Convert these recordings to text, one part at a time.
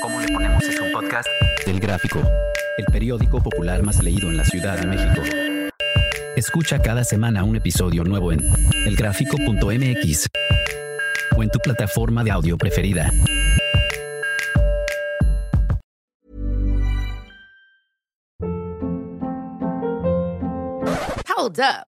¿Cómo le ponemos es un podcast? Del Gráfico, el periódico popular más leído en la Ciudad de México. Escucha cada semana un episodio nuevo en elgráfico.mx o en tu plataforma de audio preferida. Hold up.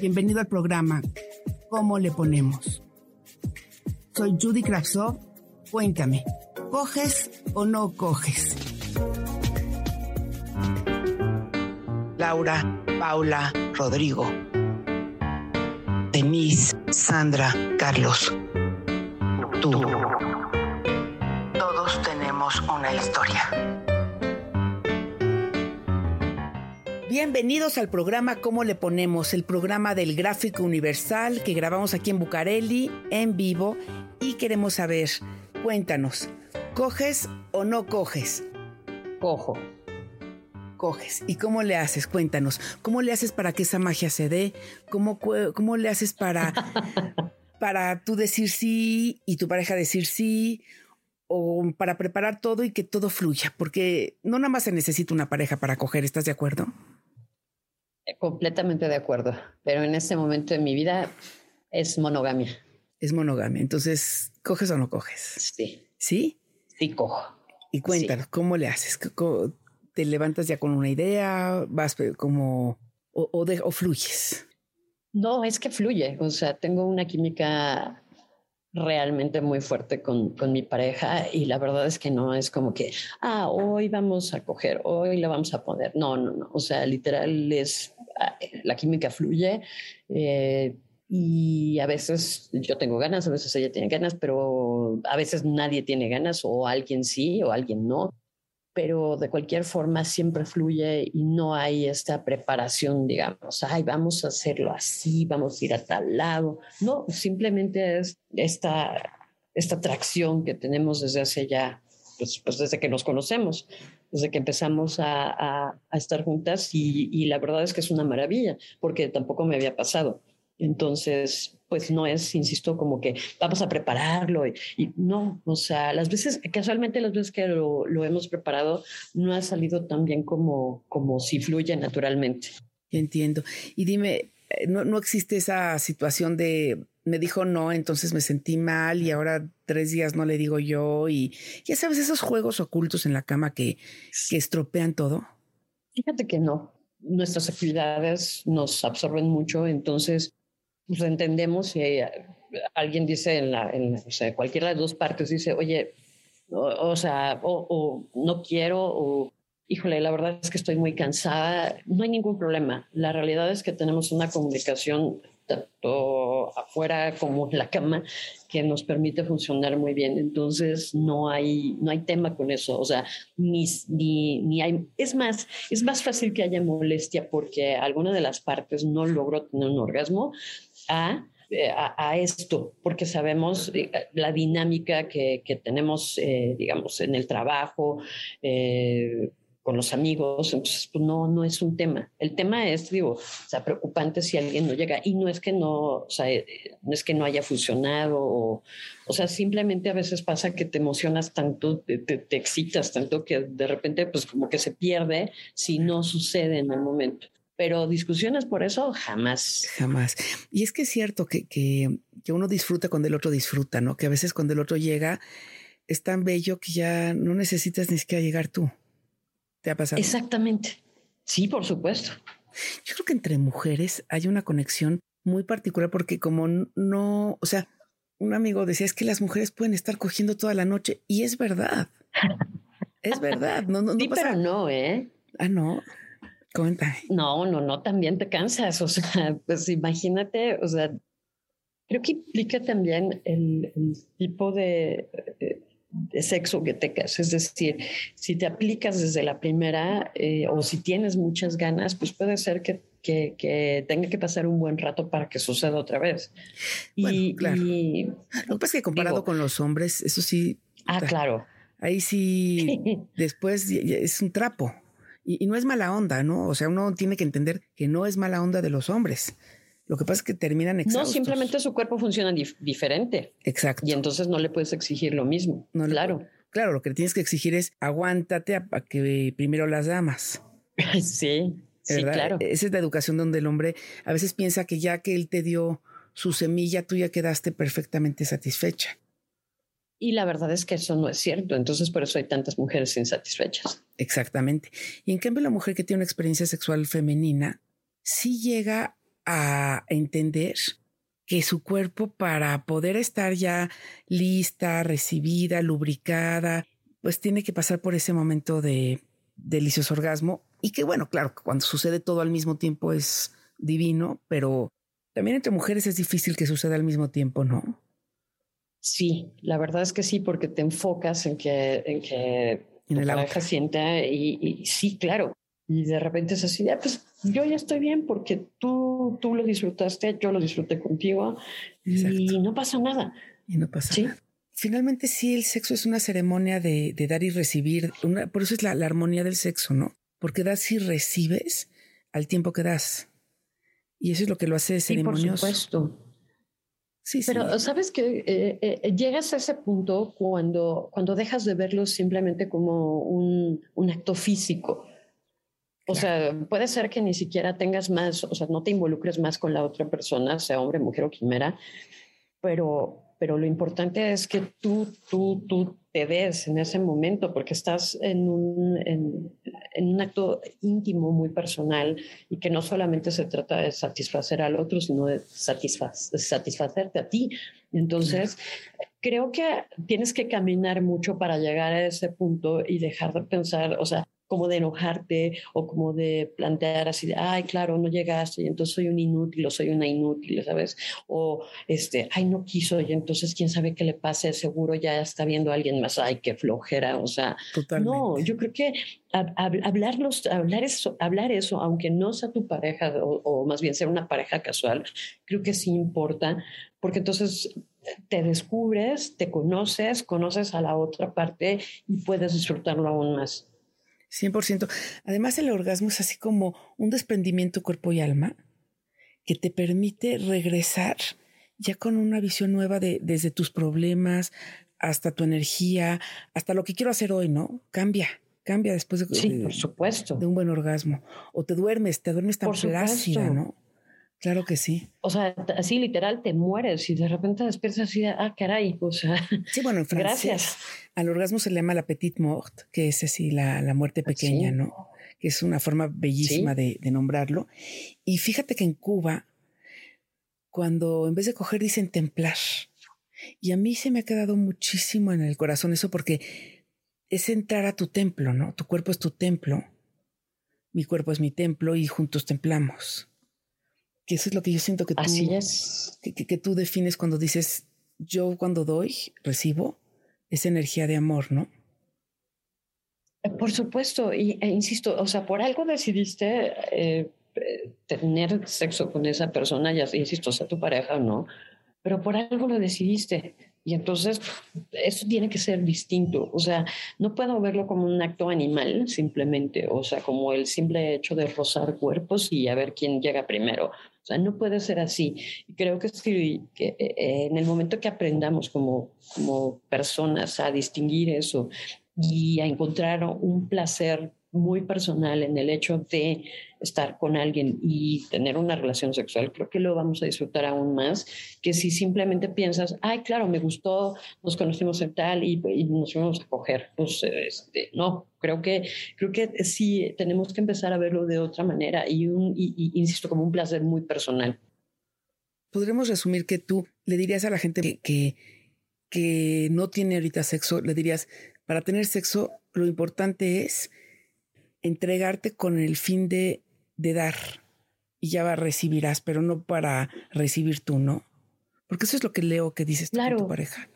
Bienvenido al programa ¿Cómo le ponemos? Soy Judy Kravsov. Cuéntame, ¿coges o no coges? Laura, Paula, Rodrigo, Denise, Sandra, Carlos. Tú. Todos tenemos una historia. Bienvenidos al programa ¿Cómo le ponemos? El programa del Gráfico Universal que grabamos aquí en Bucareli en vivo y queremos saber, cuéntanos, ¿coges o no coges? Cojo. Coges. ¿Y cómo le haces? Cuéntanos. ¿Cómo le haces para que esa magia se dé? ¿Cómo, cómo le haces para, para tú decir sí y tu pareja decir sí? O para preparar todo y que todo fluya. Porque no nada más se necesita una pareja para coger, ¿estás de acuerdo? Completamente de acuerdo. Pero en este momento de mi vida es monogamia. Es monogamia. Entonces, ¿coges o no coges? Sí, ¿Sí? sí cojo. Y cuéntanos, ¿cómo le haces? ¿Cómo- cómo- ¿Te levantas ya con una idea? ¿Vas como... o, o de- o fluyes? No, es que fluye. O sea, tengo una química realmente muy fuerte con, con mi pareja y la verdad es que no es como que, ah, hoy vamos a coger, hoy la vamos a poner. No, no, no. O sea, literal es, ah, la química fluye eh, y a veces yo tengo ganas, a veces ella tiene ganas, pero a veces nadie tiene ganas o alguien sí o alguien no. Pero de cualquier forma siempre fluye y no hay esta preparación, digamos, ay, vamos a hacerlo así, vamos a ir a tal lado. No, simplemente es esta, esta atracción que tenemos desde hace ya, pues, pues desde que nos conocemos, desde que empezamos a, estar juntas y la verdad es que es una maravilla, porque tampoco me había pasado. Entonces, pues no es, insisto, como que vamos a prepararlo y, y no, o sea, las veces, casualmente las veces que lo, lo hemos preparado, no ha salido tan bien como, como si fluye naturalmente. Entiendo. Y dime, eh, ¿no, no existe esa situación de me dijo no, entonces me sentí mal y ahora tres días no le digo yo y ya sabes, esos juegos ocultos en la cama que, que estropean todo? Fíjate que no, nuestras actividades nos absorben mucho, entonces pues entendemos si alguien dice en la, en, o sea, cualquiera de las dos partes dice, oye, o, sea, o no quiero, o híjole, la verdad es que estoy muy cansada, no hay ningún problema. La realidad es que tenemos una comunicación tanto afuera como en la cama que nos permite funcionar muy bien. Entonces no hay, no hay tema con eso. O sea, ni, ni, ni hay, es más, es más fácil que haya molestia porque alguna de las partes no logró tener un orgasmo a a, a, esto, porque sabemos eh, la dinámica que, que tenemos, eh, digamos, en el trabajo, eh, con los amigos, entonces pues no, no es un tema. El tema es, digo, o sea, preocupante si alguien no llega y no es que no, o sea, no es que no haya funcionado o, o sea, simplemente a veces pasa que te emocionas tanto, te excitas tanto que de repente pues como que se pierde si no sucede en el momento pero discusiones por eso jamás. Jamás. Y es que es cierto que, que, que, uno disfruta cuando el otro disfruta, ¿no? Que a veces cuando el otro llega es tan bello que ya no necesitas ni siquiera llegar tú. ¿Te ha pasado? Exactamente. Sí, por supuesto. Yo creo que entre mujeres hay una conexión muy particular porque como no, o sea, un amigo decía es que las mujeres pueden estar cogiendo toda la noche y es verdad. es verdad. No, no, sí, no pasa... pero no, ¿eh? Ah, no. Cuéntame. No, no, no, también te cansas. O sea, pues imagínate, o sea, creo que implica también el, el tipo de, de sexo que tengas. Es decir, si te aplicas desde la primera eh, o si tienes muchas ganas, pues puede ser que, que, tenga que pasar un buen rato para que suceda otra vez. y, claro. Lo que pasa es que comparado con los hombres, eso sí. Ah, claro. Ahí sí, después es un trapo. Y, y, no es mala onda, ¿no? O sea, uno tiene que entender que no es mala onda de los hombres. Lo que pasa es que terminan exhaustos. No, simplemente su cuerpo funciona diferente. Exacto. Y entonces no le puedes exigir lo mismo. No claro. claro, lo que le tienes que exigir es aguántate a, que primero las damas. sí, sí, claro. Esa es la educación donde el hombre a veces piensa que ya que él te dio su semilla, tú ya quedaste perfectamente satisfecha. Y la verdad es que eso no es cierto. Entonces, por eso hay tantas mujeres insatisfechas. Exactamente. Y en cambio, la mujer que tiene una experiencia sexual femenina sí llega a entender que su cuerpo para poder estar ya lista, recibida, lubricada, pues tiene que pasar por ese momento de delicioso orgasmo y que bueno, claro, cuando sucede todo al mismo tiempo es divino, pero también entre mujeres es difícil que suceda al mismo tiempo, ¿no? Sí, la verdad es que sí, porque te enfocas en que, en que tu pareja sienta y, y, sí, claro. Y de repente es así, ah, pues yo ya estoy bien porque tú, tú lo disfrutaste, yo lo disfruté contigo y no pasa nada. Y no pasa nada. Finalmente sí, el sexo es una ceremonia de, de dar y recibir. Una, por eso es la, armonía del sexo, ¿no? Porque das y recibes al tiempo que das. Y eso es lo que lo hace ceremonioso. Sí, por supuesto. Sí, Pero sabes que eh, eh, llegas a ese punto cuando, cuando dejas de verlo simplemente como un, un acto físico o sea, puede ser que ni siquiera tengas más, o sea, no te involucres más con la otra persona, sea hombre, mujer o quimera, pero, pero lo importante es que tú, tú, tú te des en ese momento, porque estás en un, en, un acto íntimo muy personal y que no solamente se trata de satisfacer al otro, sino de satisfacerte a ti. Entonces, creo que tienes que caminar mucho para llegar a ese punto y dejar de pensar, o sea, como de enojarte o como de plantear así de, ay, claro, no llegaste y entonces soy un inútil o soy una inútil, ¿sabes? O, este, ay, no quiso y entonces quién sabe qué le pase, seguro ya está viendo a alguien más, ay, qué flojera, o sea, no, yo creo que hablarlos, hablar eso, hablar eso, aunque no sea tu pareja o, o más bien sea una pareja casual, creo que sí importa, porque entonces te descubres, te conoces, conoces a la otra parte y puedes disfrutarlo aún más. 100%. Además, el orgasmo es así como un desprendimiento cuerpo y alma que te permite regresar ya con una visión nueva de desde tus problemas hasta tu energía, hasta lo que quiero hacer hoy, ¿no? Cambia, cambia después de, sí, por supuesto. de un buen orgasmo. O te duermes, te duermes tan plácida, ¿no? Claro que sí. O sea, así literal te mueres y de repente despiertas así, ah, caray, o sea. Sí, bueno, en francés, gracias. Al orgasmo se le llama la petite mort, que es así la, la muerte ah, pequeña, ¿no? Que es una forma bellísima de, de, nombrarlo. Y fíjate que en Cuba, cuando en vez de coger dicen templar. Y a mí se me ha quedado muchísimo en el corazón eso porque es entrar a tu templo, ¿no? Tu cuerpo es tu templo, mi cuerpo es mi templo y juntos templamos que eso es lo que yo siento que tú, Que, tú defines cuando dices, yo cuando doy, recibo esa energía de amor, ¿no? Eh, por supuesto, y, e insisto, o sea, por algo decidiste eh, tener sexo con esa persona, ya insisto, sea tu pareja o no, pero por algo lo decidiste. Y entonces eso tiene que ser distinto. O sea, no puedo verlo como un acto animal simplemente, o sea, como el simple hecho de rozar cuerpos y a ver quién llega primero. O sea, no puede ser así. Y creo que, que eh, eh, en el momento que aprendamos como, como personas a distinguir eso y a encontrar un placer muy personal en el hecho de estar con alguien y tener una relación sexual, creo que lo vamos a disfrutar aún más que si simplemente piensas, ay, claro, me gustó, nos conocimos en tal y, nos fuimos a coger. Pues este, no, creo que, creo que sí tenemos que empezar a verlo de otra manera y, un, insisto, como un placer muy personal. Podremos resumir que tú le dirías a la gente que, que no tiene ahorita sexo, le dirías, para tener sexo, lo importante es entregarte con el fin de, de dar y ya recibirás, pero no para recibir tú, ¿no? Porque eso es lo que leo que dices tú tu pareja.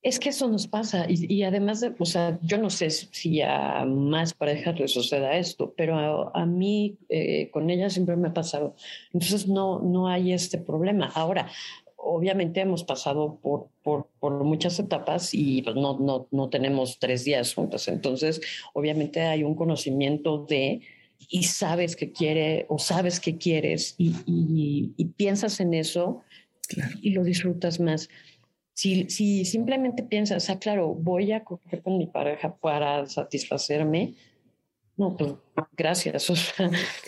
Es que eso nos pasa y, además, de, o sea, yo no sé si a más parejas les suceda esto, pero a, mí eh, con ella siempre me ha pasado. Entonces no, no hay este problema. Ahora, obviamente hemos pasado por, por, por, muchas etapas y pues no, no, no tenemos tres días juntos. Entonces, obviamente hay un conocimiento de y sabes que quiere o sabes que quieres y, y, piensas en eso y lo disfrutas más. Si, si simplemente piensas, ah, claro, voy a coger con mi pareja para satisfacerme, no, pues gracias. O,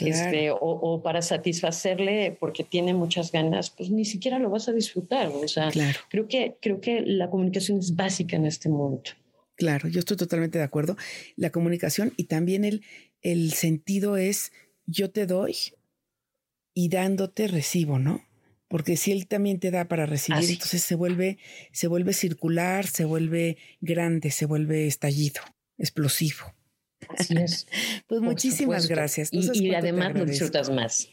este, o, para satisfacerle porque tiene muchas ganas, pues ni siquiera lo vas a disfrutar. O sea, creo, que, creo que la comunicación es básica en este momento. Claro, yo estoy totalmente de acuerdo. La comunicación y también el, el sentido es yo te doy y dándote recibo, ¿no? porque si él también te da para recibir, entonces se vuelve, se vuelve circular, se vuelve grande, se vuelve estallido, explosivo. Así es. pues muchísimas gracias. y, además lo disfrutas más.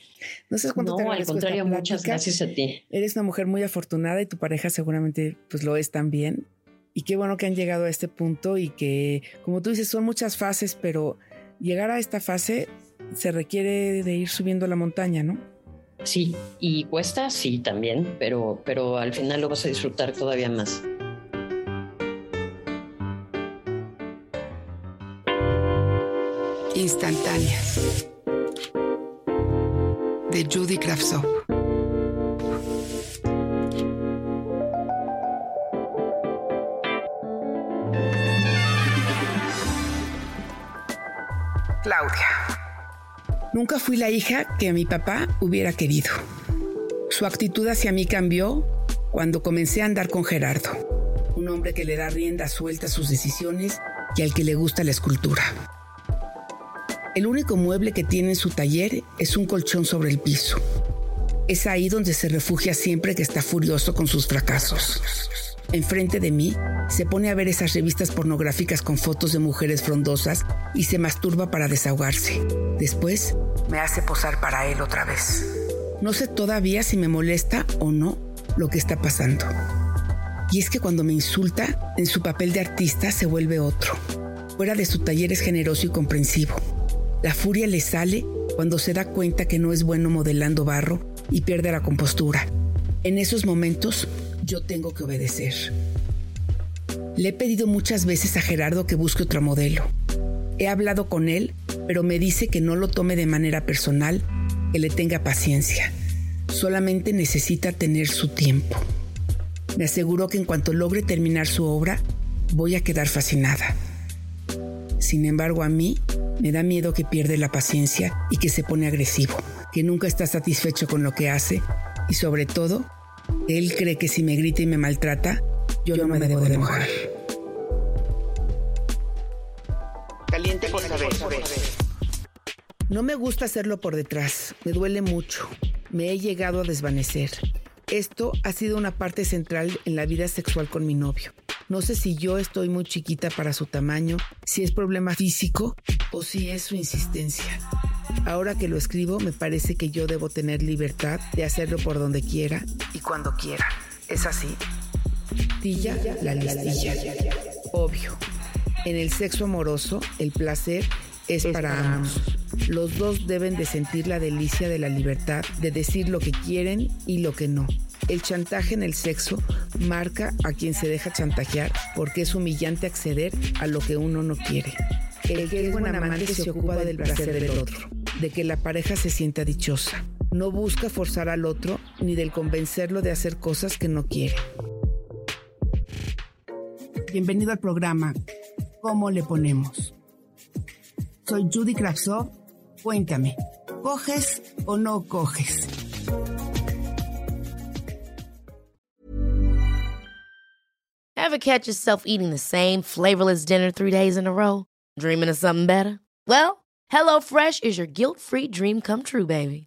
No sé cuánto no, al contrario, muchas gracias a ti. Eres una mujer muy afortunada y tu pareja seguramente pues lo es también. Y qué bueno que han llegado a este punto y que, como tú dices, son muchas fases, pero llegar a esta fase se requiere de ir subiendo la montaña, ¿no? Sí, y cuesta, sí, también, pero, pero al final lo vas a disfrutar todavía más. Instantáneas de Judy Kravtsov. Claudia. Nunca fui la hija que mi papá hubiera querido. Su actitud hacia mí cambió cuando comencé a andar con Gerardo, un hombre que le da rienda suelta a sus decisiones y al que le gusta la escultura. El único mueble que tiene en su taller es un colchón sobre el piso. Es ahí donde se refugia siempre que está furioso con sus fracasos. Enfrente de mí, se pone a ver esas revistas pornográficas con fotos de mujeres frondosas y se masturba para desahogarse. Después, me hace posar para él otra vez. No sé todavía si me molesta o no lo que está pasando. Y es que cuando me insulta, en su papel de artista se vuelve otro. Fuera de su taller es generoso y comprensivo. La furia le sale cuando se da cuenta que no es bueno modelando barro y pierde la compostura. En esos momentos yo tengo que obedecer. Le he pedido muchas veces a Gerardo que busque otro modelo. He hablado con él pero me dice que no lo tome de manera personal, que le tenga paciencia. Solamente necesita tener su tiempo. Me aseguró que en cuanto logre terminar su obra, voy a quedar fascinada. Sin embargo, a mí me da miedo que pierde la paciencia y que se pone agresivo, que nunca está satisfecho con lo que hace y sobre todo, él cree que si me grita y me maltrata, yo, no, me, debo de mojar. Caliente por saber. No me gusta hacerlo por detrás, me duele mucho, me he llegado a desvanecer. Esto ha sido una parte central en la vida sexual con mi novio. No sé si yo estoy muy chiquita para su tamaño, si es problema físico o si es su insistencia. Ahora que lo escribo, me parece que yo debo tener libertad de hacerlo por donde quiera cuando quiera. ¿Es así? Tilla la listilla. Obvio. En el sexo amoroso, el placer es, para ambos. Los dos deben de sentir la delicia de la libertad de decir lo que quieren y lo que no. El chantaje en el sexo marca a quien se deja chantajear porque es humillante acceder a lo que uno no quiere. El que es buen amante se ocupa del placer del otro, de que la pareja se sienta dichosa. No busca forzar al otro ni del convencerlo de hacer cosas que no quiere. Bienvenido al programa ¿Cómo le ponemos? Soy Judy Kravtsov. Cuéntame, ¿coges o no coges? Ever catch yourself eating the same flavorless dinner three days in a row? Dreaming of something better? Well, HelloFresh is your guilt-free dream come true, baby.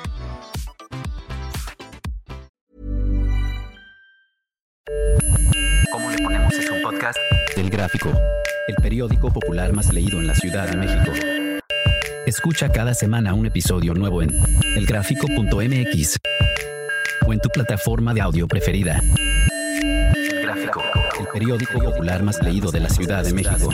Periódico popular más leído en la Ciudad de México. Escucha cada semana un episodio nuevo en elgráfico.mx o en tu plataforma de audio preferida. El Gráfico, el periódico popular más leído de la Ciudad de México.